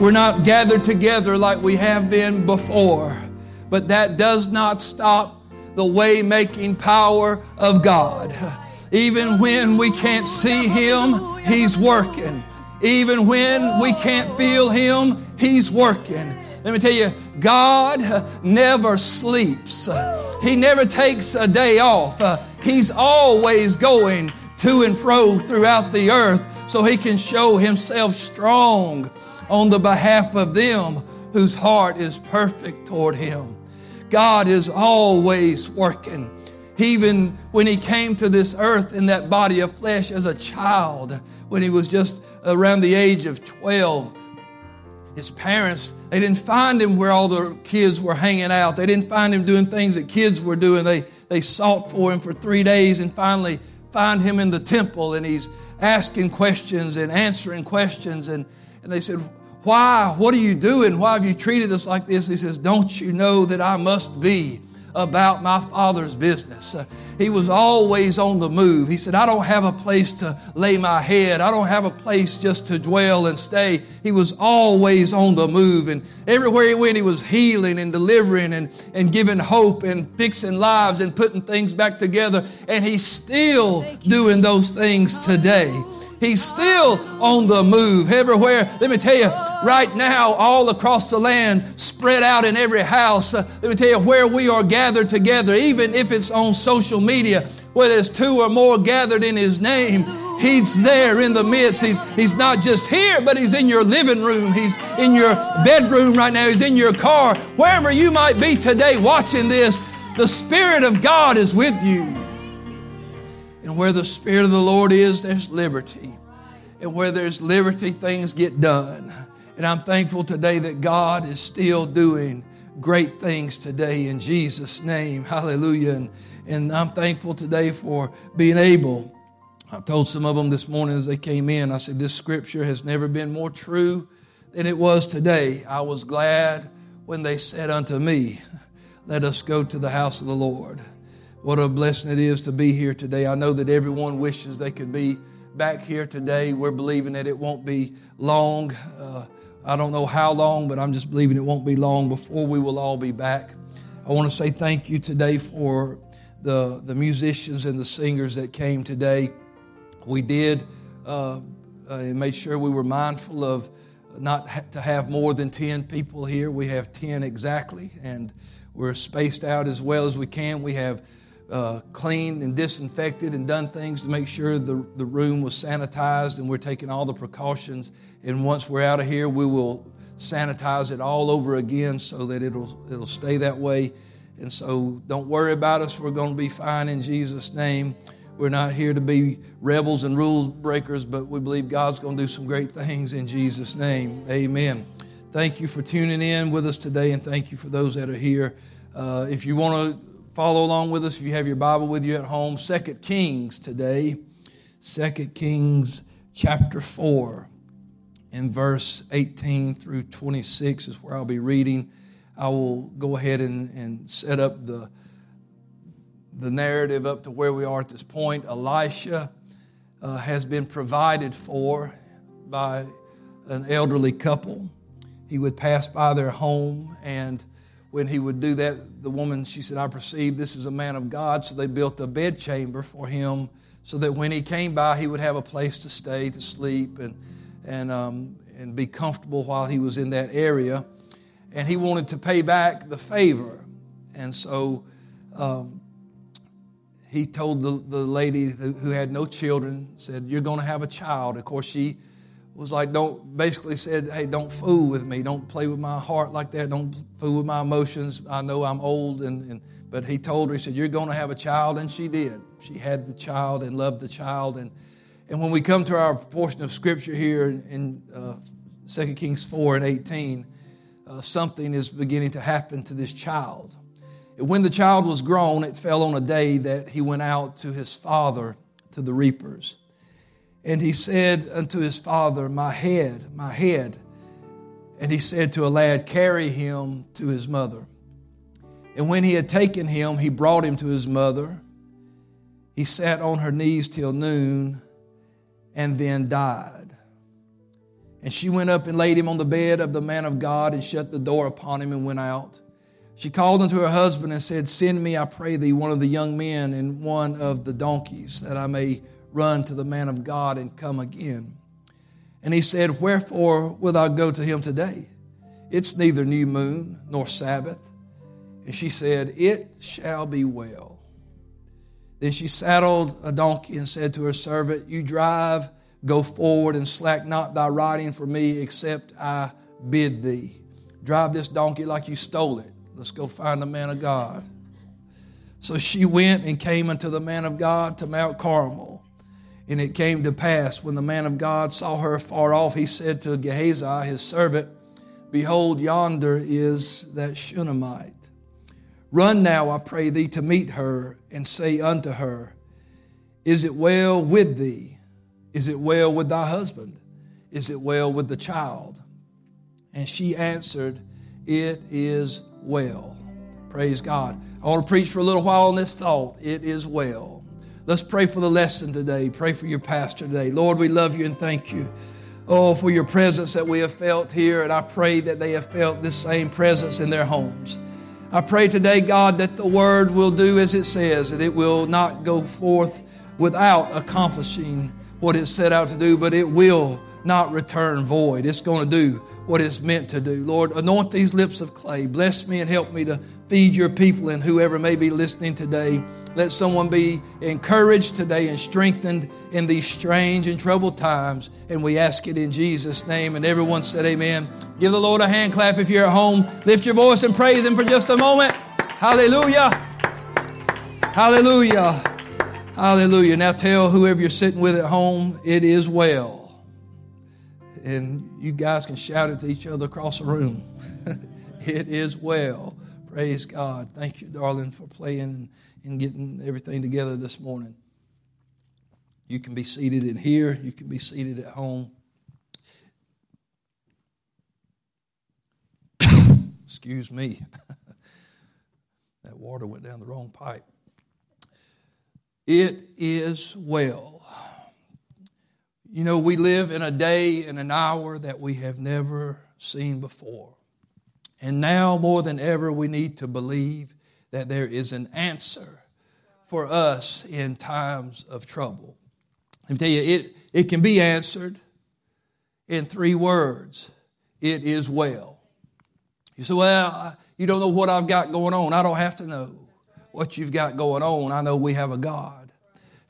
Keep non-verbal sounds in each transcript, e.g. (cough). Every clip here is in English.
We're not gathered together like we have been before, but that does not stop the way making power of God. Even when we can't see Him, He's working. Even when we can't feel Him, He's working. Let me tell you, God never sleeps. He never takes a day off. He's always going to and fro throughout the earth so He can show Himself strong on the behalf of them whose heart is perfect toward Him. God is always working. Even when He came to this earth in that body of flesh as a child, when He was just around the age of 12, his parents, they didn't find him where all the kids were hanging out. They didn't find him doing things that kids were doing. They, they sought for him for three days and finally find him in the temple and he's asking questions and answering questions. And, and they said, why? What are you doing? Why have you treated us like this? He says, Don't you know that I must be about my father's business? Uh, he was always on the move. He said, I don't have a place to lay my head. I don't have a place just to dwell and stay. He was always on the move. And everywhere he went, he was healing and delivering and, and giving hope and fixing lives and putting things back together. And he's still doing those things today. He's still on the move everywhere. Let me tell you, right now, all across the land, spread out in every house. Uh, let me tell you, where we are gathered together, even if it's on social media, where there's two or more gathered in His name, He's there in the midst. He's, he's not just here, but He's in your living room. He's in your bedroom right now. He's in your car. Wherever you might be today watching this, the Spirit of God is with you. And where the Spirit of the Lord is, there's liberty. And where there's liberty, things get done. And I'm thankful today that God is still doing great things today in Jesus' name. Hallelujah. And, and I'm thankful today for being able. I told some of them this morning as they came in, I said, This scripture has never been more true than it was today. I was glad when they said unto me, Let us go to the house of the Lord. What a blessing it is to be here today. I know that everyone wishes they could be back here today. We're believing that it won't be long. Uh, I don't know how long, but I'm just believing it won't be long before we will all be back. I want to say thank you today for the, the musicians and the singers that came today. We did uh, uh, made sure we were mindful of not ha- to have more than 10 people here. We have 10 exactly, and we're spaced out as well as we can. We have uh, cleaned and disinfected and done things to make sure the, the room was sanitized, and we're taking all the precautions. And once we're out of here, we will sanitize it all over again so that it'll, it'll stay that way. And so don't worry about us. We're going to be fine in Jesus' name. We're not here to be rebels and rules breakers, but we believe God's going to do some great things in Jesus' name. Amen. Thank you for tuning in with us today, and thank you for those that are here. Uh, if you want to follow along with us if you have your Bible with you at home. Second Kings today. Second Kings chapter 4 and verse 18 through 26 is where I'll be reading. I will go ahead and, and set up the, the narrative up to where we are at this point. Elisha uh, has been provided for by an elderly couple. He would pass by their home and when he would do that, the woman, she said, I perceive this is a man of God. So they built a bed chamber for him so that when he came by, he would have a place to stay, to sleep, and, and, um, and be comfortable while he was in that area. And he wanted to pay back the favor. And so um, he told the, the lady who had no children, said, You're going to have a child. Of course, she was like, don't, basically said, hey, don't fool with me. Don't play with my heart like that. Don't fool with my emotions. I know I'm old. And, and But he told her, he said, you're going to have a child. And she did. She had the child and loved the child. And, and when we come to our portion of scripture here in uh, 2 Kings 4 and 18, uh, something is beginning to happen to this child. When the child was grown, it fell on a day that he went out to his father to the reapers. And he said unto his father, My head, my head. And he said to a lad, Carry him to his mother. And when he had taken him, he brought him to his mother. He sat on her knees till noon and then died. And she went up and laid him on the bed of the man of God and shut the door upon him and went out. She called unto her husband and said, Send me, I pray thee, one of the young men and one of the donkeys, that I may run to the man of God and come again. And he said, Wherefore will thou go to him today? It's neither new moon nor Sabbath. And she said, It shall be well. Then she saddled a donkey and said to her servant, You drive Go forward and slack not thy riding for me, except I bid thee. Drive this donkey like you stole it. Let's go find the man of God. So she went and came unto the man of God to Mount Carmel. And it came to pass, when the man of God saw her far off, he said to Gehazi, his servant, Behold, yonder is that Shunammite. Run now, I pray thee, to meet her, and say unto her, Is it well with thee? Is it well with thy husband? Is it well with the child? And she answered, It is well. Praise God. I want to preach for a little while on this thought. It is well. Let's pray for the lesson today. Pray for your pastor today. Lord, we love you and thank you. Oh, for your presence that we have felt here, and I pray that they have felt this same presence in their homes. I pray today, God, that the word will do as it says, that it will not go forth without accomplishing what it set out to do, but it will not return void. It's going to do what it's meant to do. Lord, anoint these lips of clay. Bless me and help me to feed your people and whoever may be listening today. Let someone be encouraged today and strengthened in these strange and troubled times. And we ask it in Jesus' name. And everyone said, Amen. Give the Lord a hand clap if you're at home. Lift your voice and praise Him for just a moment. Hallelujah. Hallelujah. Hallelujah. Now tell whoever you're sitting with at home, it is well. And you guys can shout it to each other across the room. (laughs) it is well. Praise God. Thank you, darling, for playing and getting everything together this morning. You can be seated in here, you can be seated at home. (coughs) Excuse me. (laughs) that water went down the wrong pipe. It is well. You know, we live in a day and an hour that we have never seen before. And now more than ever, we need to believe that there is an answer for us in times of trouble. Let me tell you, it, it can be answered in three words it is well. You say, well, you don't know what I've got going on. I don't have to know what you've got going on. I know we have a God.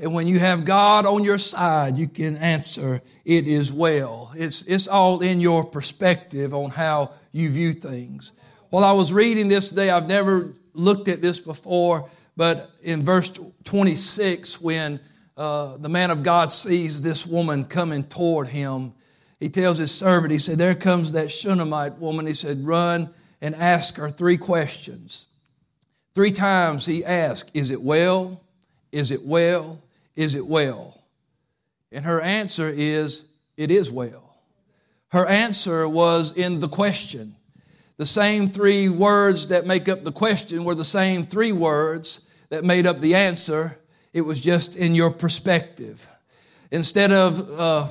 And when you have God on your side, you can answer, it is well. It's, it's all in your perspective on how you view things. While I was reading this today, I've never looked at this before, but in verse 26, when uh, the man of God sees this woman coming toward him, he tells his servant, he said, There comes that Shunammite woman. He said, Run and ask her three questions. Three times he asked, Is it well? Is it well? Is it well? And her answer is, It is well. Her answer was in the question. The same three words that make up the question were the same three words that made up the answer. It was just in your perspective. Instead of uh,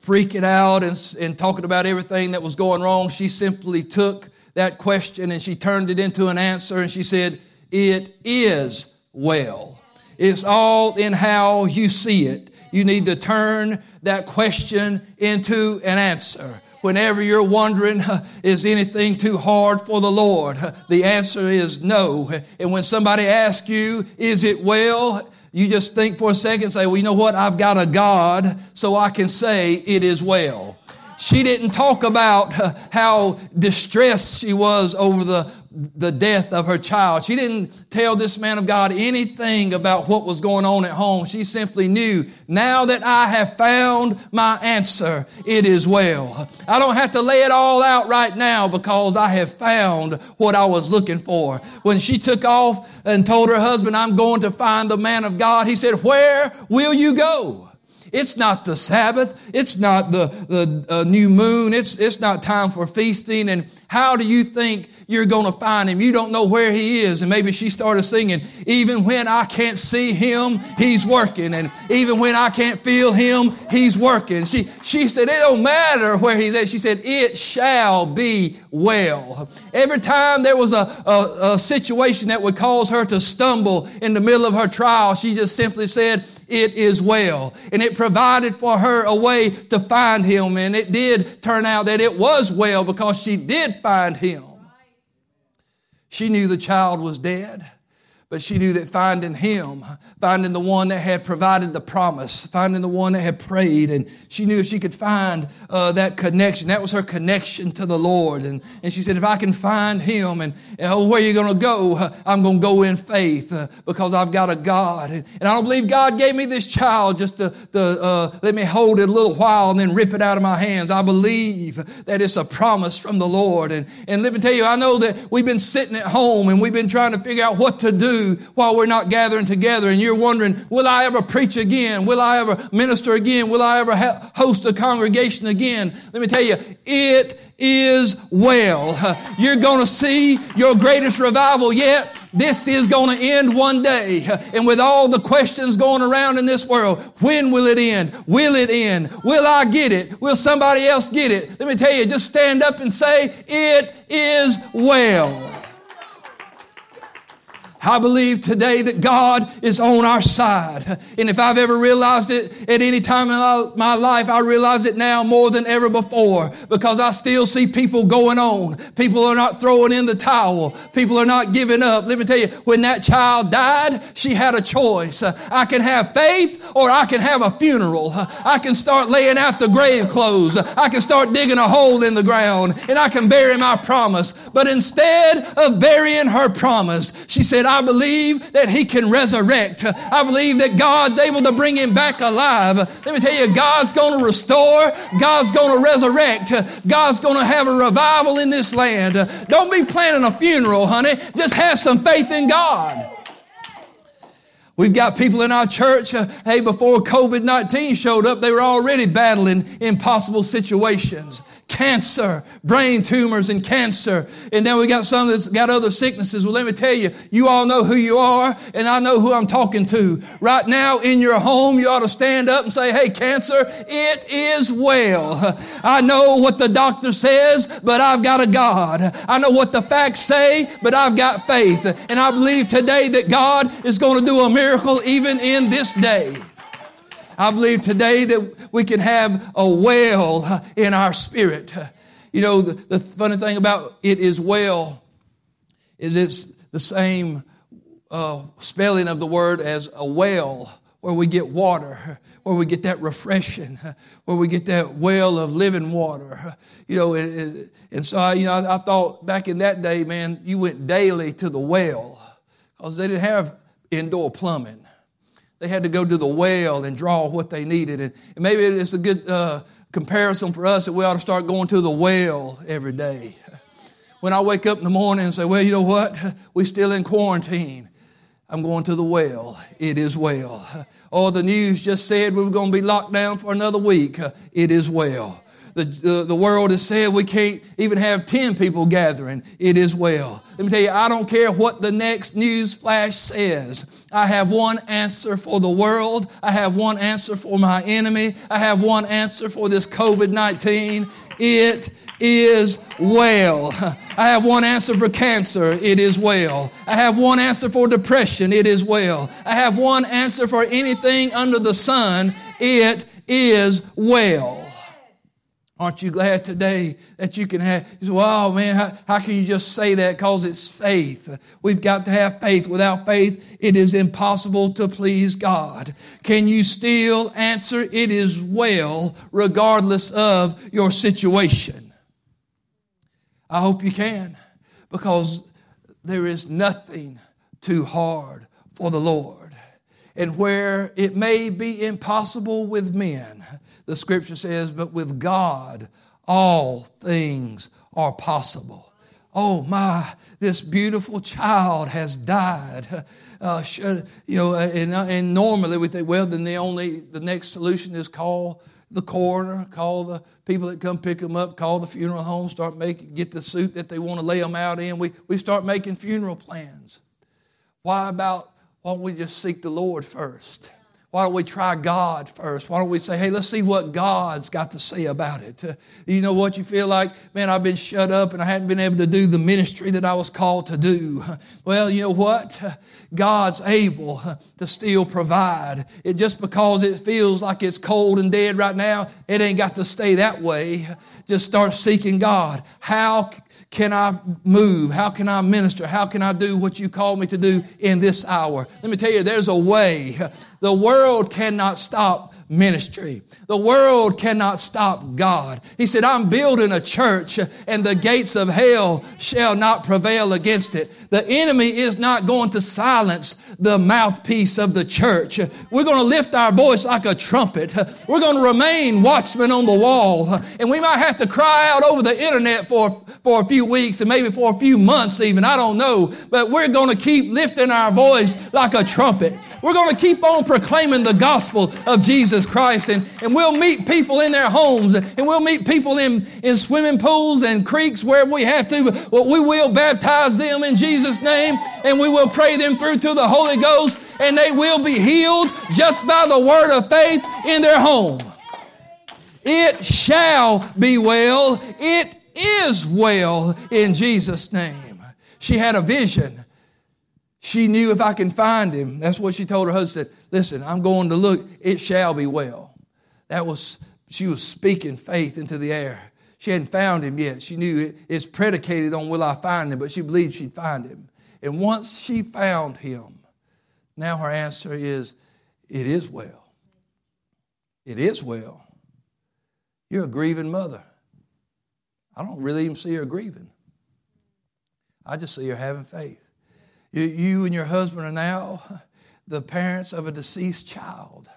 freaking out and, and talking about everything that was going wrong, she simply took that question and she turned it into an answer and she said, It is well. It's all in how you see it. You need to turn that question into an answer. Whenever you're wondering, is anything too hard for the Lord? The answer is no. And when somebody asks you, is it well? You just think for a second, say, well, you know what? I've got a God, so I can say it is well. She didn't talk about how distressed she was over the the death of her child. She didn't tell this man of God anything about what was going on at home. She simply knew, now that I have found my answer, it is well. I don't have to lay it all out right now because I have found what I was looking for. When she took off and told her husband, I'm going to find the man of God, he said, where will you go? It's not the Sabbath. It's not the, the uh, new moon. It's, it's not time for feasting. And how do you think you're going to find him. You don't know where he is. And maybe she started singing, even when I can't see him, he's working. And even when I can't feel him, he's working. She, she said, it don't matter where he's at. She said, it shall be well. Every time there was a, a, a situation that would cause her to stumble in the middle of her trial, she just simply said, it is well. And it provided for her a way to find him. And it did turn out that it was well because she did find him. She knew the child was dead. But she knew that finding him, finding the one that had provided the promise, finding the one that had prayed, and she knew if she could find uh, that connection, that was her connection to the Lord. And, and she said, if I can find him, and, oh, where are you going to go? I'm going to go in faith uh, because I've got a God. And, and, I don't believe God gave me this child just to, to uh, let me hold it a little while and then rip it out of my hands. I believe that it's a promise from the Lord. And, and let me tell you, I know that we've been sitting at home and we've been trying to figure out what to do while we're not gathering together and you're wondering, will I ever preach again? Will I ever minister again? Will I ever ha- host a congregation again? Let me tell you, it is well. (laughs) You're going to see your greatest revival yet. This is going to end one day. (laughs) And with all the questions going around in this world, when will it end? Will it end? Will I get it? Will somebody else get it? Let me tell you, just stand up and say, it is well. I believe today that God is on our side. And if I've ever realized it at any time in my life, I realize it now more than ever before because I still see people going on. People are not throwing in the towel. People are not giving up. Let me tell you, when that child died, she had a choice. I can have faith or I can have a funeral. I can start laying out the grave clothes. I can start digging a hole in the ground and I can bury my promise. But instead of burying her promise, she said, I believe that he can resurrect. I believe that God's able to bring him back alive. Let me tell you, God's going to restore. God's going to resurrect. God's going to have a revival in this land. Don't be planning a funeral, honey. Just have some faith in God. We've got people in our church, uh, hey, before COVID 19 showed up, they were already battling impossible situations cancer, brain tumors and cancer. And then we got some that's got other sicknesses. Well, let me tell you, you all know who you are and I know who I'm talking to. Right now in your home, you ought to stand up and say, Hey, cancer, it is well. I know what the doctor says, but I've got a God. I know what the facts say, but I've got faith. And I believe today that God is going to do a miracle even in this day. I believe today that we can have a well in our spirit. You know, the, the funny thing about it is well is it's the same uh, spelling of the word as a well, where we get water, where we get that refreshing, where we get that well of living water. You know, and, and so I, you know, I, I thought back in that day, man, you went daily to the well because they didn't have indoor plumbing. They had to go to the well and draw what they needed. And maybe it's a good uh, comparison for us that we ought to start going to the well every day. When I wake up in the morning and say, well, you know what? We're still in quarantine. I'm going to the well. It is well. Oh, the news just said we were going to be locked down for another week. It is well. The, the, world has said we can't even have 10 people gathering. It is well. Let me tell you, I don't care what the next news flash says. I have one answer for the world. I have one answer for my enemy. I have one answer for this COVID 19. It is well. I have one answer for cancer. It is well. I have one answer for depression. It is well. I have one answer for anything under the sun. It is well. Aren't you glad today that you can have, you say, well, man, how, how can you just say that? Because it's faith. We've got to have faith. Without faith, it is impossible to please God. Can you still answer? It is well, regardless of your situation. I hope you can, because there is nothing too hard for the Lord. And where it may be impossible with men, the scripture says, but with God, all things are possible. oh my, this beautiful child has died. (laughs) Uh, uh, you know, uh, and, uh, and normally we think, well, then the only, the next solution is call the coroner, call the people that come pick them up, call the funeral home, start making, get the suit that they want to lay them out in. We, we start making funeral plans. Why about, why don't we just seek the Lord first? Why don't we try God first? Why don't we say, hey, let's see what God's got to say about it? Uh, you know what you feel like? Man, I've been shut up and I hadn't been able to do the ministry that I was called to do. Uh, well, you know what? Uh, God's able uh, to still provide. It just because it feels like it's cold and dead right now, it ain't got to stay that way. Just start seeking God. How can I move? How can I minister? How can I do what you call me to do in this hour? Let me tell you, there's a way. The world cannot stop ministry. The world cannot stop God. He said, I'm building a church and the gates of hell shall not prevail against it. The enemy is not going to silence the mouthpiece of the church. We're going to lift our voice like a trumpet. We're going to remain watchmen on the wall. And we might have to cry out over the internet for, for a few weeks and maybe for a few months even. I don't know. But we're going to keep lifting our voice like a trumpet. We're going to keep on proclaiming the gospel of Jesus Christ. And, and we'll meet people in their homes and we'll meet people in, in swimming pools and creeks wherever we have to. But we will baptize them in Jesus' name and we will pray them through to the Holy Ghost and they will be healed just by the word of faith in their home. It shall be well. It is well in Jesus' name. She had a vision. She knew if I can find him, that's what she told her husband. Listen, I'm going to look. It shall be well. That was, she was speaking faith into the air. She hadn't found him yet. She knew it, it's predicated on will I find him, but she believed she'd find him. And once she found him, now her answer is, it is well. It is well. You're a grieving mother. I don't really even see her grieving. I just see her having faith. You, and your husband are now the parents of a deceased child.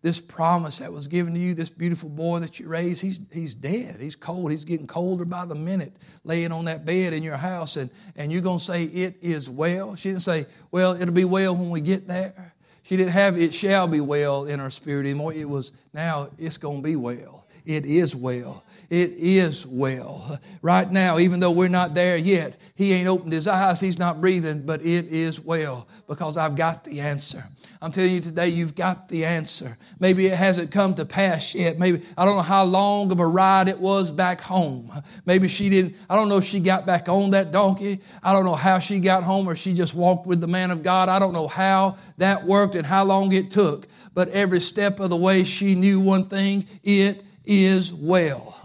This promise that was given to you, this beautiful boy that you raised, he's, he's dead. He's cold. He's getting colder by the minute laying on that bed in your house. And, and you're going to say, It is well. She didn't say, Well, it'll be well when we get there. She didn't have it shall be well in her spirit anymore. It was now it's going to be well. It is well. It is well. Right now, even though we're not there yet, he ain't opened his eyes, he's not breathing, but it is well because I've got the answer. I'm telling you today, you've got the answer. Maybe it hasn't come to pass yet. Maybe, I don't know how long of a ride it was back home. Maybe she didn't, I don't know if she got back on that donkey. I don't know how she got home or she just walked with the man of God. I don't know how that worked and how long it took. But every step of the way, she knew one thing it is well.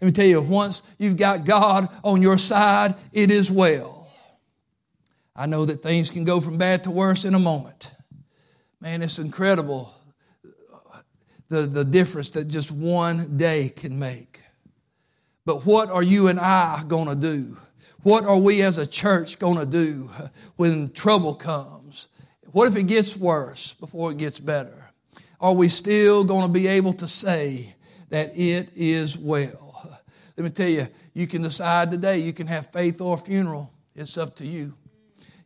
Let me tell you, once you've got God on your side, it is well. I know that things can go from bad to worse in a moment. Man, it's incredible uh, the, the difference that just one day can make. But what are you and I going to do? What are we as a church going to do when trouble comes? What if it gets worse before it gets better? Are we still going to be able to say, that it is well. Let me tell you, you can decide today, you can have faith or funeral. It's up to you.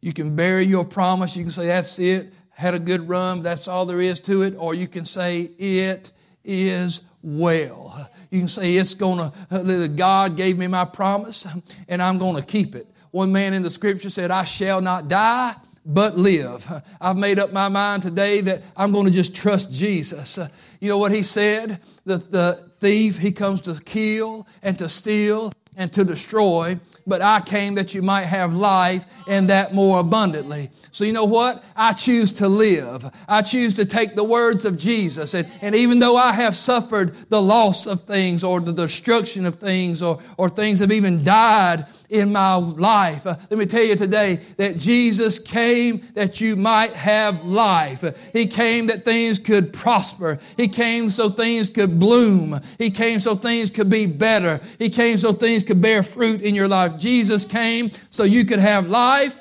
You can bury your promise. You can say, that's it, had a good run, that's all there is to it. Or you can say, it is well. You can say, it's going to, God gave me my promise and I'm going to keep it. One man in the scripture said, I shall not die, but live. I've made up my mind today that I'm going to just trust Jesus. You know what he said? The, the thief, he comes to kill and to steal and to destroy, but I came that you might have life and that more abundantly. So you know what? I choose to live. I choose to take the words of Jesus. And, and even though I have suffered the loss of things or the destruction of things or, or things have even died in my life. Uh, let me tell you today that Jesus came that you might have life. He came that things could prosper. He came so things could bloom. He came so things could be better. He came so things could bear fruit in your life. Jesus came so you could have life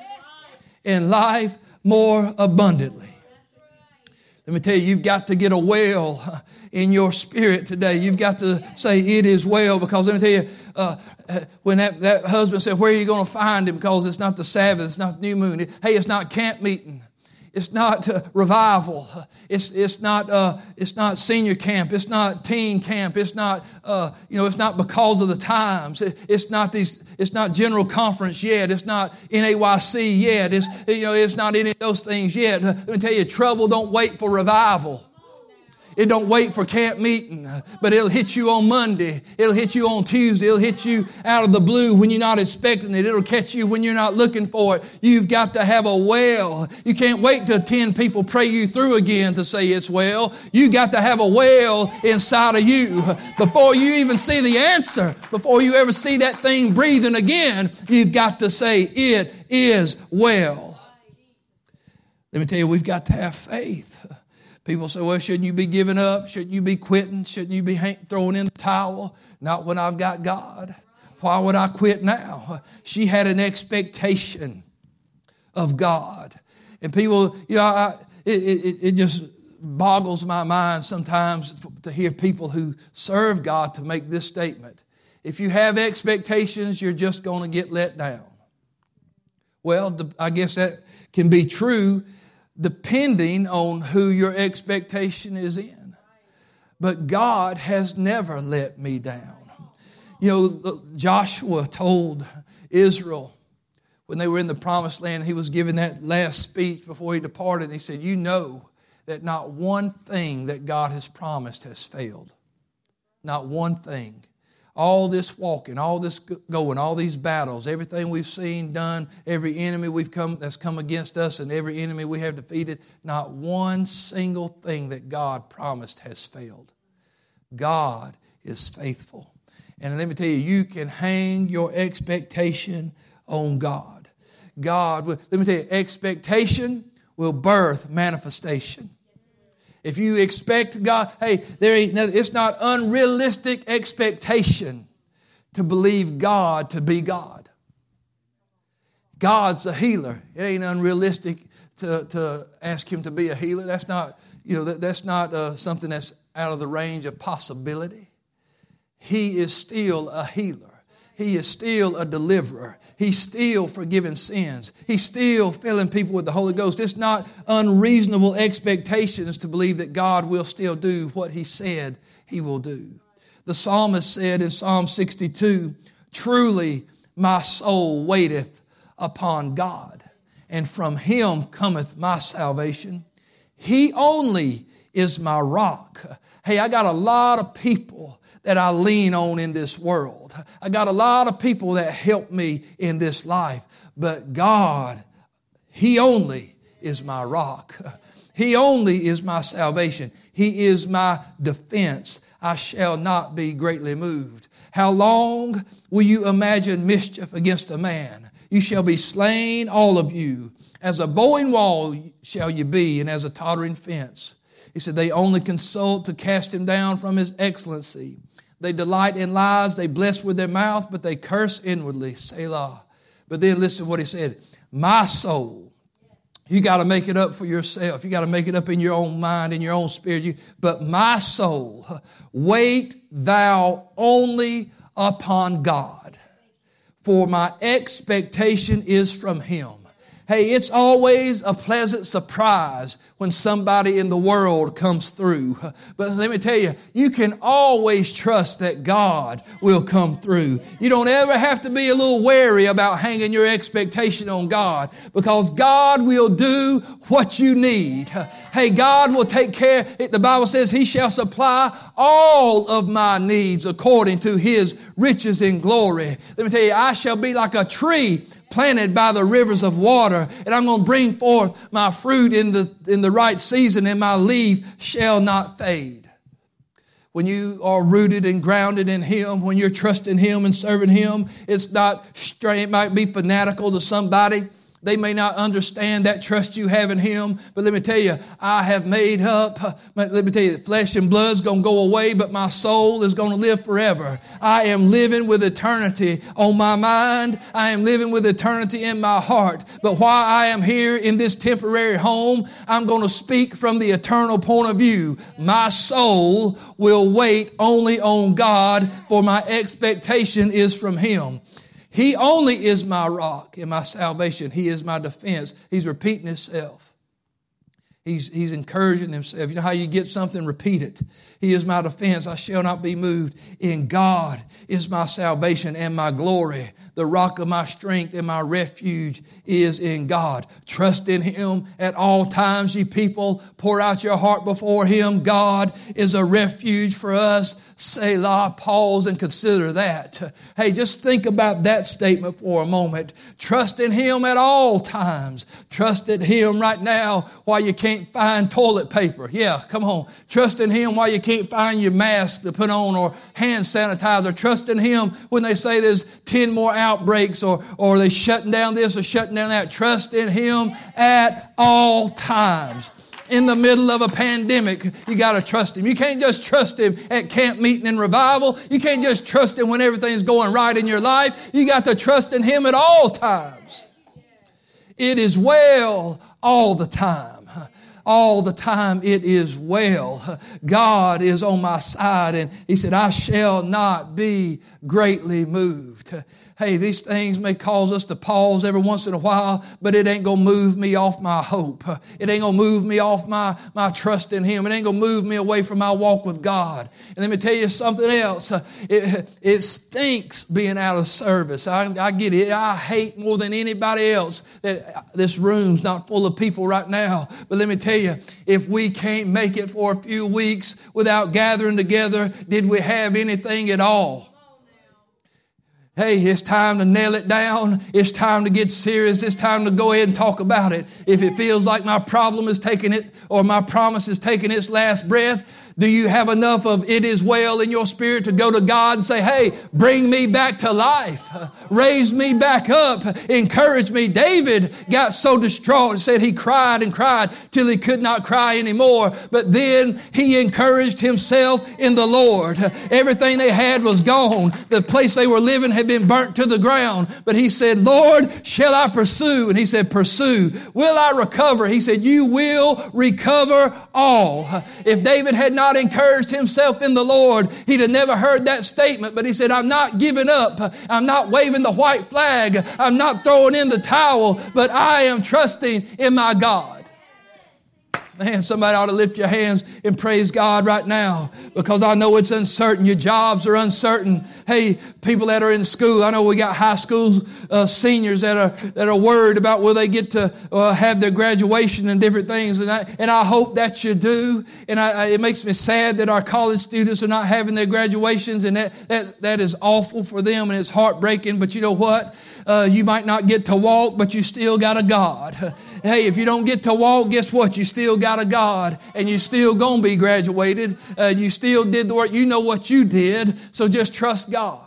and life more abundantly. Let me tell you, you've got to get a well in your spirit today. You've got to say, It is well, because let me tell you, uh, uh, when that, that husband said, Where are you going to find him? Because it's not the Sabbath, it's not new moon. Hey, it's not camp meeting. It's not uh, revival. It's, it's, not, uh, it's not senior camp. It's not teen camp. It's not, uh, you know, it's not because of the times. It, it's, not these, it's not general conference yet. It's not NAYC yet. It's, you know, it's not any of those things yet. Let me tell you, trouble don't wait for revival. It don't wait for camp meeting, but it'll hit you on Monday. It'll hit you on Tuesday. It'll hit you out of the blue when you're not expecting it. It'll catch you when you're not looking for it. You've got to have a well. You can't wait till 10 people pray you through again to say it's well. You got to have a well inside of you. Before you even see the answer, before you ever see that thing breathing again, you've got to say it is well. Let me tell you, we've got to have faith. People say, well, shouldn't you be giving up? Shouldn't you be quitting? Shouldn't you be throwing in the towel? Not when I've got God. Why would I quit now? She had an expectation of God. And people, you know, I, it, it, it just boggles my mind sometimes to hear people who serve God to make this statement. If you have expectations, you're just going to get let down. Well, I guess that can be true depending on who your expectation is in. But God has never let me down. You know, Joshua told Israel when they were in the promised land, he was giving that last speech before he departed. He said, You know that not one thing that God has promised has failed. Not one thing all this walking, all this going, all these battles, everything we've seen done, every enemy we've come that's come against us, and every enemy we have defeated, not one single thing that God promised has failed. God is faithful. And let me tell you, you can hang your expectation on God. God, let me tell you, expectation will birth manifestation. If you expect God, hey, there ain't no, it's not unrealistic expectation to believe God to be God. God's a healer. It ain't unrealistic to, to ask Him to be a healer. That's not, you know, that, that's not uh, something that's out of the range of possibility. He is still a healer. He is still a deliverer. He's still forgiving sins. He's still filling people with the Holy Ghost. It's not unreasonable expectations to believe that God will still do what He said He will do. The psalmist said in Psalm 62 Truly my soul waiteth upon God, and from Him cometh my salvation. He only is my rock. Hey, I got a lot of people that I lean on in this world. I got a lot of people that help me in this life, but God, He only is my rock. (laughs) He only is my salvation. He is my defense. I shall not be greatly moved. How long will you imagine mischief against a man? You shall be slain, all of you. As a bowing wall shall you be, and as a tottering fence. He said, They only consult to cast him down from his excellency. They delight in lies. They bless with their mouth, but they curse inwardly. Selah. But then listen to what he said. My soul. You got to make it up for yourself. You got to make it up in your own mind, in your own spirit. You, but my soul, wait thou only upon God, for my expectation is from him. Hey, it's always a pleasant surprise when somebody in the world comes through. But let me tell you, you can always trust that God will come through. You don't ever have to be a little wary about hanging your expectation on God because God will do what you need. Hey, God will take care. The Bible says he shall supply all of my needs according to his riches in glory. Let me tell you, I shall be like a tree planted by the rivers of water, and I'm going to bring forth my fruit in the, in the right season, and my leaf shall not fade. When you are rooted and grounded in Him, when you're trusting Him and serving Him, it's not strange. It might be fanatical to somebody. They may not understand that trust you have in Him, but let me tell you, I have made up. Let me tell you, flesh and blood's going to go away, but my soul is going to live forever. I am living with eternity on my mind. I am living with eternity in my heart. But while I am here in this temporary home, I'm going to speak from the eternal point of view. My soul will wait only on God, for my expectation is from Him. He only is my rock and my salvation. He is my defense. He's repeating himself. He's, he's encouraging himself. You know how you get something? Repeat it. He is my defense. I shall not be moved. In God is my salvation and my glory. The rock of my strength and my refuge is in God. Trust in Him at all times, ye people. Pour out your heart before Him. God is a refuge for us. Selah, pause and consider that. Hey, just think about that statement for a moment. Trust in Him at all times. Trust in Him right now while you can't find toilet paper. Yeah, come on. Trust in Him while you can't find your mask to put on or hand sanitizer. Trust in Him when they say there's 10 more outbreaks or, or they shutting down this or shutting down that. Trust in Him at all times in the middle of a pandemic, you got to trust Him. You can't just trust Him at camp meeting and revival. You can't just trust Him when everything's going right in your life. You got to trust in Him at all times. It is well all the time. All the time it is well. God is on my side and He said, I shall not be greatly moved. Hey, these things may cause us to pause every once in a while, but it ain't gonna move me off my hope. It ain't gonna move me off my, my trust in Him. It ain't gonna move me away from my walk with God. And let me tell you something else. It, it stinks being out of service. I, I get it. I hate more than anybody else that this room's not full of people right now. But let me tell you, if we can't make it for a few weeks without gathering together, did we have anything at all? Hey, it's time to nail it down. It's time to get serious. It's time to go ahead and talk about it. If it feels like my problem is taking it or my promise is taking its last breath, do you have enough of it is well in your spirit to go to God and say, Hey, bring me back to life. Raise me back up. Encourage me. David got so distraught and said he cried and cried till he could not cry anymore. But then he encouraged himself in the Lord. Everything they had was gone. The place they were living had been burnt to the ground. But he said, Lord, shall I pursue? And he said, pursue. Will I recover? He said, you will recover all. If David had not not encouraged himself in the Lord, he'd have never heard that statement. But he said, I'm not giving up. I'm not waving the white flag. I'm not throwing in the towel, but I am trusting in my God. Man, somebody ought to lift your hands and praise God right now because I know it's uncertain. Your jobs are uncertain. Hey, people that are in school, I know we got high school uh, seniors that are that are worried about will they get to uh, have their graduation and different things, and I and I hope that you do. And I, I, it makes me sad that our college students are not having their graduations, and that that that is awful for them and it's heartbreaking. But you know what? Uh, you might not get to walk, but you still got a God. (laughs) Hey, if you don't get to walk, guess what? You still got a God and you still gonna be graduated. Uh, you still did the work. You know what you did. So just trust God.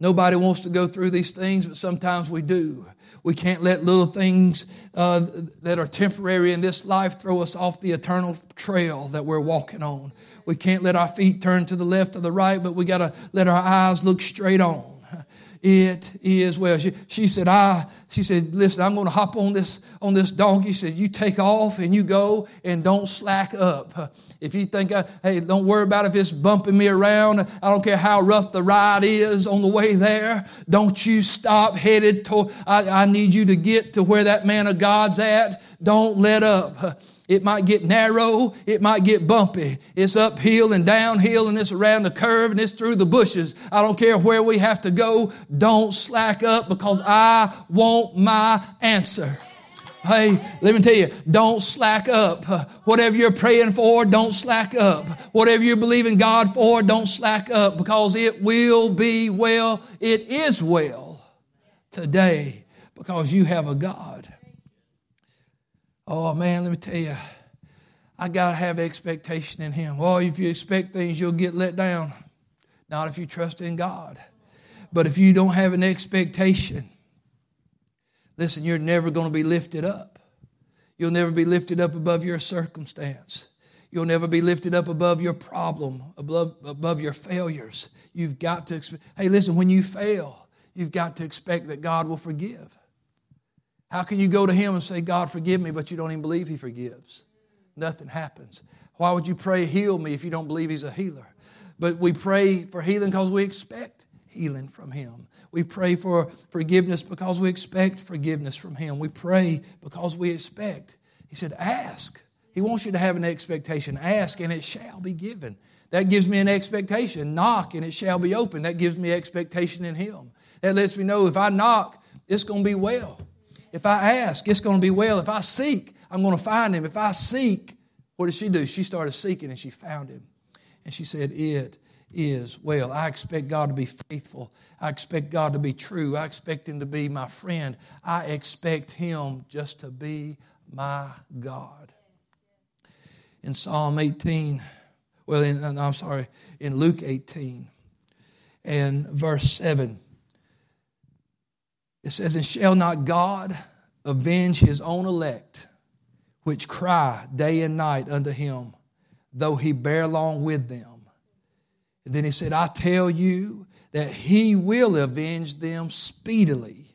Nobody wants to go through these things, but sometimes we do. We can't let little things uh, that are temporary in this life throw us off the eternal trail that we're walking on. We can't let our feet turn to the left or the right, but we got to let our eyes look straight on. It is well. She, she said, I, she said, listen, I'm going to hop on this, on this donkey. She said, you take off and you go and don't slack up. If you think, hey, don't worry about if it's bumping me around. I don't care how rough the ride is on the way there. Don't you stop headed to, I, I need you to get to where that man of God's at. Don't let up. It might get narrow. It might get bumpy. It's uphill and downhill and it's around the curve and it's through the bushes. I don't care where we have to go. Don't slack up because I want my answer. Hey, let me tell you, don't slack up. Whatever you're praying for, don't slack up. Whatever you're believing God for, don't slack up because it will be well. It is well today because you have a God Oh man, let me tell you, I got to have expectation in Him. Well, if you expect things, you'll get let down. Not if you trust in God. But if you don't have an expectation, Listen, you're never going to be lifted up. You'll never be lifted up above your circumstance. You'll never be lifted up above your problem, above, above your failures. You've got to, expect, hey, listen, when you fail, you've got to expect that God will forgive. How can you go to Him and say, God, forgive me, but you don't even believe He forgives? Nothing happens. Why would you pray, heal me, if you don't believe He's a healer? But we pray for healing because we expect healing from Him. We pray for forgiveness because we expect forgiveness from Him. We pray because we expect. He said, Ask. He wants you to have an expectation. Ask and it shall be given. That gives me an expectation. Knock and it shall be open. That gives me expectation in Him. That lets me know if I knock, it's going to be well. If I ask, it's going to be well. If I seek, I'm going to find Him. If I seek, what did she do? She started seeking and she found Him. And she said, It is well. I expect God to be faithful. I expect God to be true. I expect Him to be my friend. I expect Him just to be my God. In Psalm 18, well, in, I'm sorry, in Luke 18 and verse 7, it says, And shall not God avenge his own elect, which cry day and night unto him, though he bear long with them? And then he said, I tell you that he will avenge them speedily.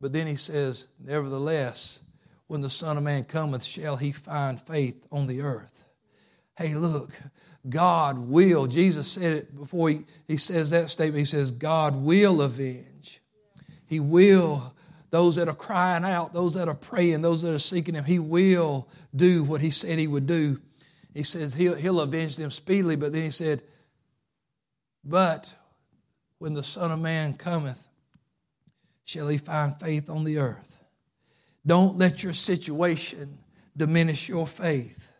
But then he says, Nevertheless, when the Son of Man cometh, shall he find faith on the earth? Hey, look, God will. Jesus said it before he, he says that statement. He says, God will avenge. He will. Those that are crying out, those that are praying, those that are seeking Him, He will do what He said He would do. He says He'll, he'll avenge them speedily, but then He said, but when the Son of Man cometh, shall he find faith on the earth? Don't let your situation diminish your faith.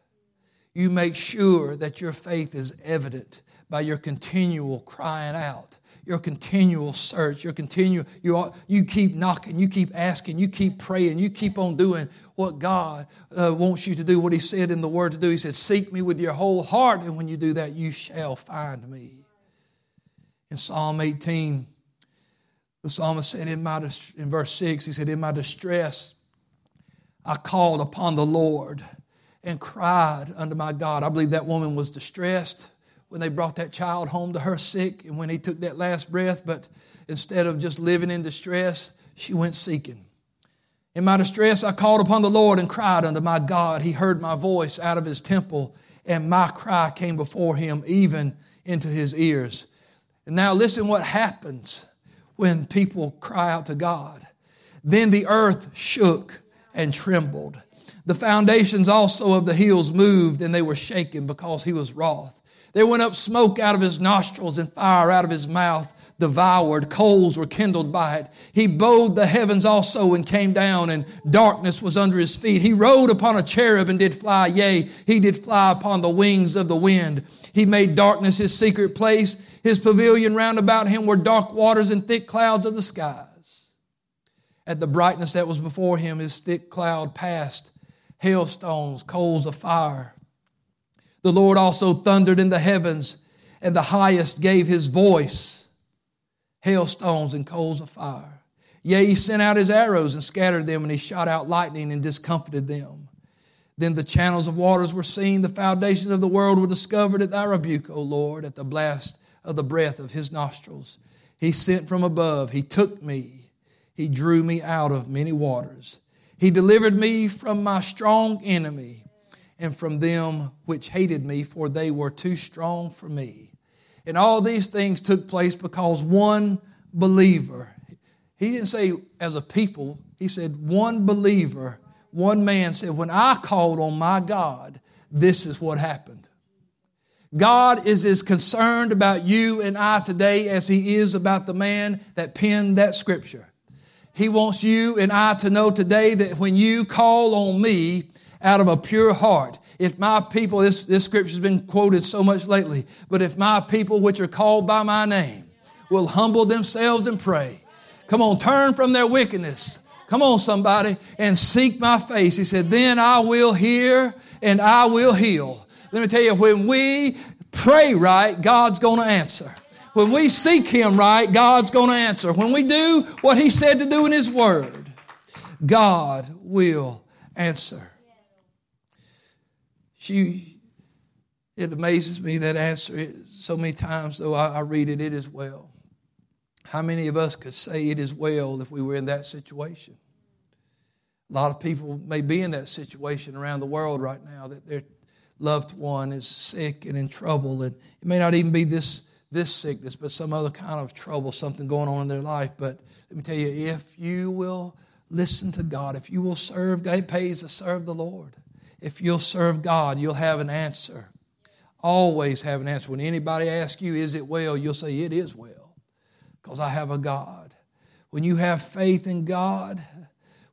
You make sure that your faith is evident by your continual crying out, your continual search, your continual, you, you keep knocking, you keep asking, you keep praying, you keep on doing what God uh, wants you to do, what He said in the Word to do. He said, Seek me with your whole heart, and when you do that, you shall find me. In Psalm 18, the psalmist said, in, my, in verse 6, he said, In my distress, I called upon the Lord and cried unto my God. I believe that woman was distressed when they brought that child home to her sick and when he took that last breath, but instead of just living in distress, she went seeking. In my distress, I called upon the Lord and cried unto my God. He heard my voice out of his temple, and my cry came before him, even into his ears. And now listen what happens when people cry out to God. Then the earth shook and trembled. The foundations also of the hills moved and they were shaken because he was wroth. There went up smoke out of his nostrils and fire out of his mouth devoured. Coals were kindled by it. He bowed the heavens also and came down, and darkness was under his feet. He rode upon a cherub and did fly. Yea, he did fly upon the wings of the wind. He made darkness his secret place. His pavilion round about him were dark waters and thick clouds of the skies. At the brightness that was before him, his thick cloud passed, hailstones, coals of fire. The Lord also thundered in the heavens, and the highest gave his voice, hailstones and coals of fire. Yea, he sent out his arrows and scattered them, and he shot out lightning and discomfited them. Then the channels of waters were seen, the foundations of the world were discovered at thy rebuke, O Lord, at the blast of the breath of his nostrils. He sent from above. He took me. He drew me out of many waters. He delivered me from my strong enemy and from them which hated me, for they were too strong for me. And all these things took place because one believer, he didn't say as a people, he said one believer, one man said, When I called on my God, this is what happened. God is as concerned about you and I today as He is about the man that penned that scripture. He wants you and I to know today that when you call on me out of a pure heart, if my people, this, this scripture has been quoted so much lately, but if my people which are called by my name will humble themselves and pray, come on, turn from their wickedness. Come on, somebody, and seek my face. He said, Then I will hear and I will heal. Let me tell you, when we pray right, God's going to answer. When we seek Him right, God's going to answer. When we do what He said to do in His Word, God will answer. She, it amazes me that answer so many times, though I, I read it, it is well. How many of us could say it is well if we were in that situation? A lot of people may be in that situation around the world right now that their loved one is sick and in trouble, and it may not even be this this sickness, but some other kind of trouble, something going on in their life. But let me tell you, if you will listen to God, if you will serve, God pays to serve the Lord. If you'll serve God, you'll have an answer. Always have an answer. When anybody asks you, is it well, you'll say, it is well, because I have a God. When you have faith in God,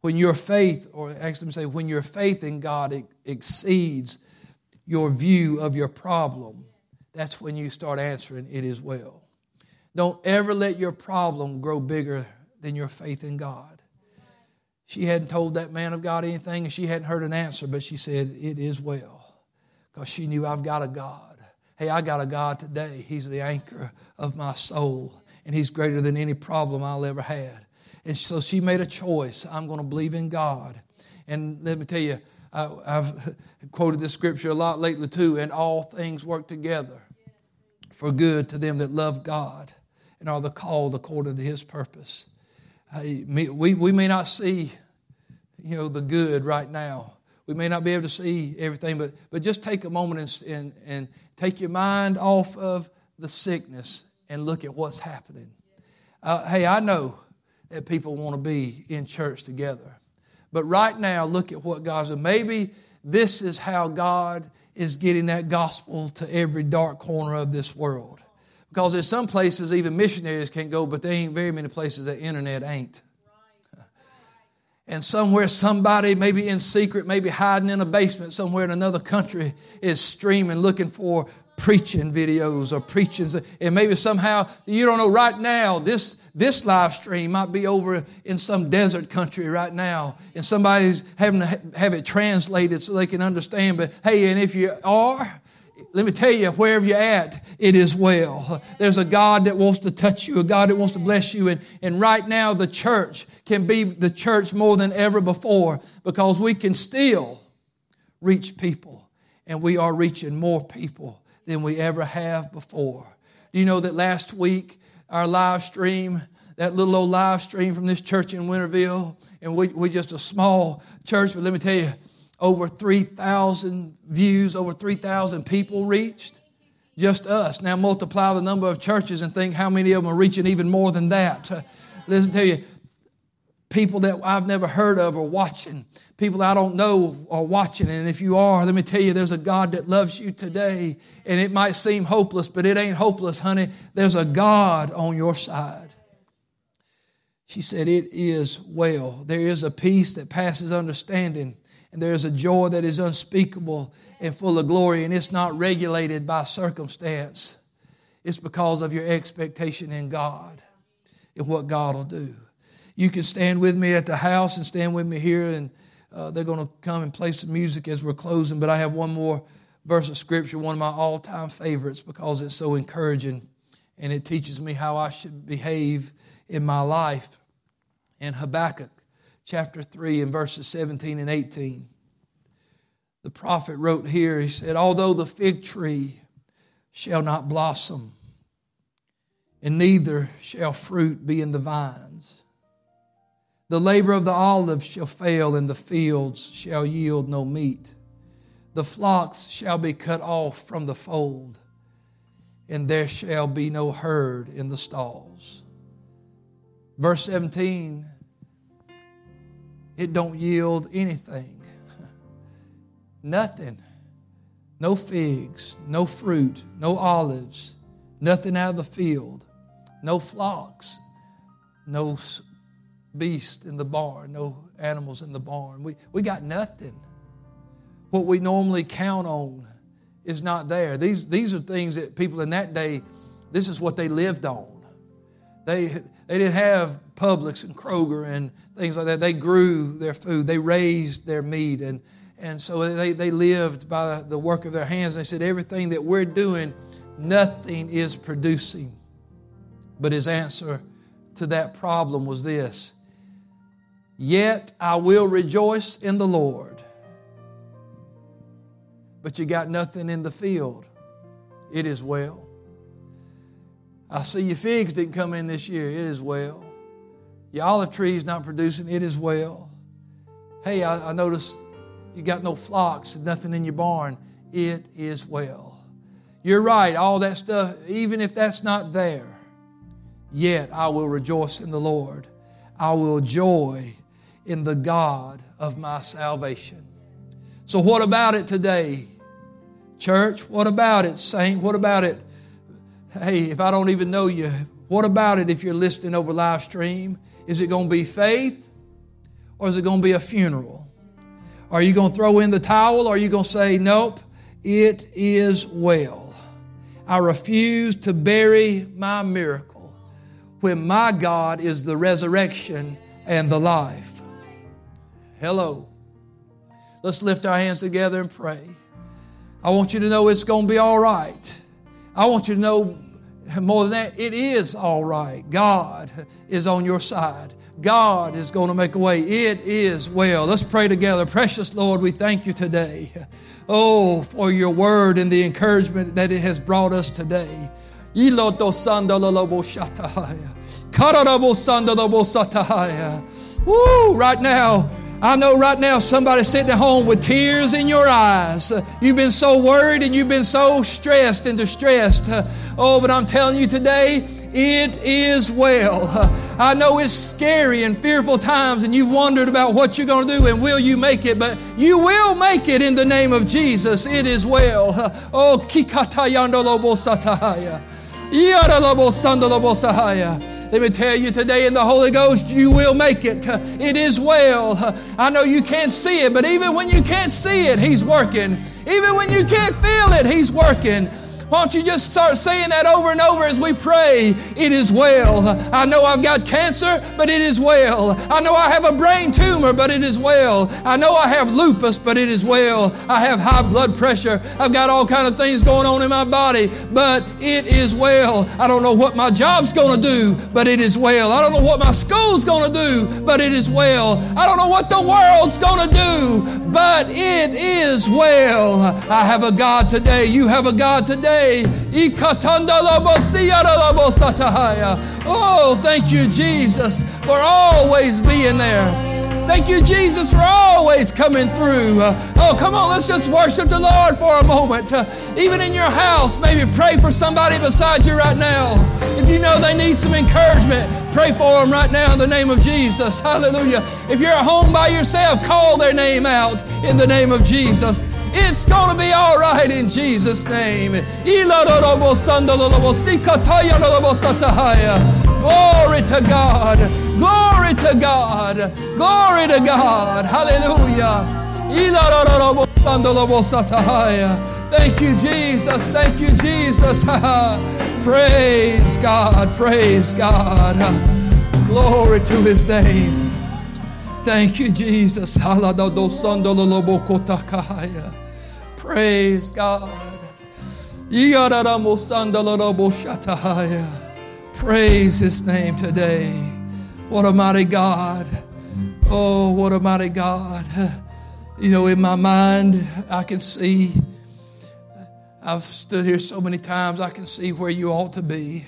when your faith, or actually, say, when your faith in God exceeds your view of your problem, that's when you start answering, It is well. Don't ever let your problem grow bigger than your faith in God. She hadn't told that man of God anything and she hadn't heard an answer, but she said, It is well. Because she knew I've got a God. Hey, I got a God today. He's the anchor of my soul, and He's greater than any problem I'll ever had. And so she made a choice. I'm going to believe in God. And let me tell you, I, have (laughs) quoted this scripture a lot lately too. And all things work together for good to them that love God and are the called according to His purpose. We, we may not see, you know, the good right now. We may not be able to see everything, but, but just take a moment and, and, and take your mind off of the sickness and look at what's happening. Uh, hey, I know that people want to be in church together. But right now, look at what God's doing. Maybe this is how God is getting that gospel to every dark corner of this world. Because there's some places even missionaries can go, but there ain't very many places that internet ain't. And somewhere somebody, maybe in secret, maybe hiding in a basement somewhere in another country, is streaming, looking for preaching videos or preachings. And maybe somehow, you don't know, right now, this, this live stream might be over in some desert country right now, and somebody's having to have it translated so they can understand. But hey, and if you are, let me tell you, wherever you're at, it is well. There's a God that wants to touch you, a God that wants to bless you. And, and right now, the church can be the church more than ever before because we can still reach people. And we are reaching more people than we ever have before. Do you know that last week our live stream, that little old live stream from this church in Winterville. And we, we're just a small church, but let me tell you, over 3,000 views, over 3,000 people reached. Just us. Now multiply the number of churches and think how many of them are reaching even more than that. (laughs) Listen, tell you, people that I've never heard of are watching. People I don't know are watching. And if you are, let me tell you, there's a God that loves you today. And it might seem hopeless, but it ain't hopeless, honey. There's a God on your side. She said, It is well. There is a peace that passes understanding, and there is a joy that is unspeakable and full of glory, and it's not regulated by circumstance. It's because of your expectation in God and what God will do. You can stand with me at the house and stand with me here, and uh, they're going to come and play some music as we're closing. But I have one more verse of Scripture, one of my all time favorites, because it's so encouraging and it teaches me how I should behave in my life. In Habakkuk chapter 3 and verses 17 and 18, the prophet wrote here, he said, Although the fig tree shall not blossom, and neither shall fruit be in the vines, the labor of the olive shall fail, and the fields shall yield no meat. The flocks shall be cut off from the fold, and there shall be no herd in the stalls. Verse 17, it don't yield anything. (laughs) Nothing. No figs, no fruit, no olives, nothing out of the field, no flocks, no beast in the barn, no animals in the barn. We, we got nothing. What we normally count on is not there. These, these are things that people in that day, this is what they lived on. They, they didn't have Publix and Kroger and things like that. They grew their food, they raised their meat, and, and so they, they lived by the work of their hands. They said, Everything that we're doing, nothing is producing. But his answer to that problem was this Yet I will rejoice in the Lord. But you got nothing in the field. It is well. I see your figs didn't come in this year. It is well. Your olive tree is not producing. It is well. Hey, I, I noticed you got no flocks, and nothing in your barn. It is well. You're right, all that stuff, even if that's not there, yet I will rejoice in the Lord. I will joy in the God of my salvation. So, what about it today? Church, what about it? Saint, what about it? Hey, if I don't even know you, what about it if you're listening over live stream? Is it going to be faith or is it going to be a funeral? Are you going to throw in the towel or are you going to say, nope, it is well? I refuse to bury my miracle when my God is the resurrection and the life. Hello. Let's lift our hands together and pray. I want you to know it's going to be all right. I want you to know more than that, it is all right. God is on your side. God is going to make a way. It is well. Let's pray together. Precious Lord, we thank you today. Oh, for your word and the encouragement that it has brought us today. Woo, right now, I know right now somebody sitting at home with tears in your eyes. You've been so worried and you've been so stressed and distressed. Oh, but I'm telling you today, it is well. I know it's scary and fearful times, and you've wondered about what you're going to do and will you make it, but you will make it in the name of Jesus. It is well. Oh, kikatayandolobo satahaya. Let me tell you today in the Holy Ghost, you will make it. It is well. I know you can't see it, but even when you can't see it, He's working. Even when you can't feel it, He's working. Why don't you just start saying that over and over as we pray? It is well. I know I've got cancer, but it is well. I know I have a brain tumor, but it is well. I know I have lupus, but it is well. I have high blood pressure. I've got all kind of things going on in my body, but it is well. I don't know what my job's going to do, but it is well. I don't know what my school's going to do, but it is well. I don't know what the world's going to do, but it is well. I have a God today. You have a God today. Oh, thank you, Jesus, for always being there. Thank you, Jesus, for always coming through. Uh, oh, come on, let's just worship the Lord for a moment. Uh, even in your house, maybe pray for somebody beside you right now. If you know they need some encouragement, pray for them right now in the name of Jesus. Hallelujah. If you're at home by yourself, call their name out in the name of Jesus. It's going to be all right in Jesus' name. Glory to God. Glory to God. Glory to God. Hallelujah. Thank you, Jesus. Thank you, Jesus. (laughs) praise God. Praise God. Glory to his name. Thank you, Jesus. (laughs) Praise God. Praise His name today. What a mighty God. Oh, what a mighty God. You know, in my mind, I can see, I've stood here so many times, I can see where you ought to be.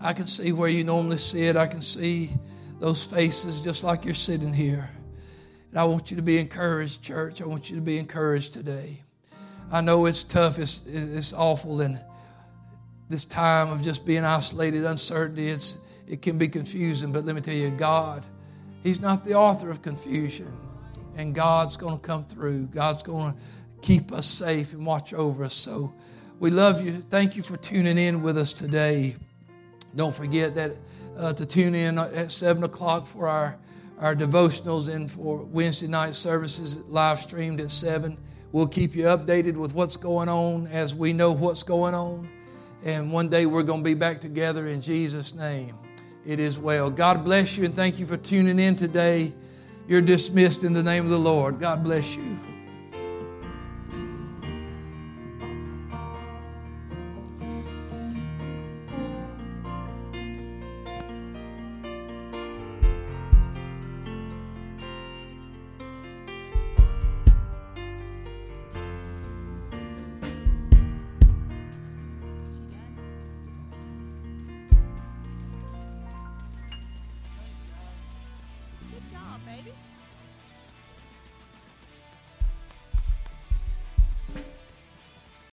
I can see where you normally sit. I can see those faces just like you're sitting here. And I want you to be encouraged, church. I want you to be encouraged today. I know it's tough, it's, it's awful, and this time of just being isolated, uncertainty, it's, it can be confusing. But let me tell you, God, He's not the author of confusion. And God's going to come through. God's going to keep us safe and watch over us. So we love you. Thank you for tuning in with us today. Don't forget that uh, to tune in at 7 o'clock for our our devotionals and for Wednesday night services live streamed at 7. We'll keep you updated with what's going on as we know what's going on. And one day we're going to be back together in Jesus' name. It is well. God bless you and thank you for tuning in today. You're dismissed in the name of the Lord. God bless you.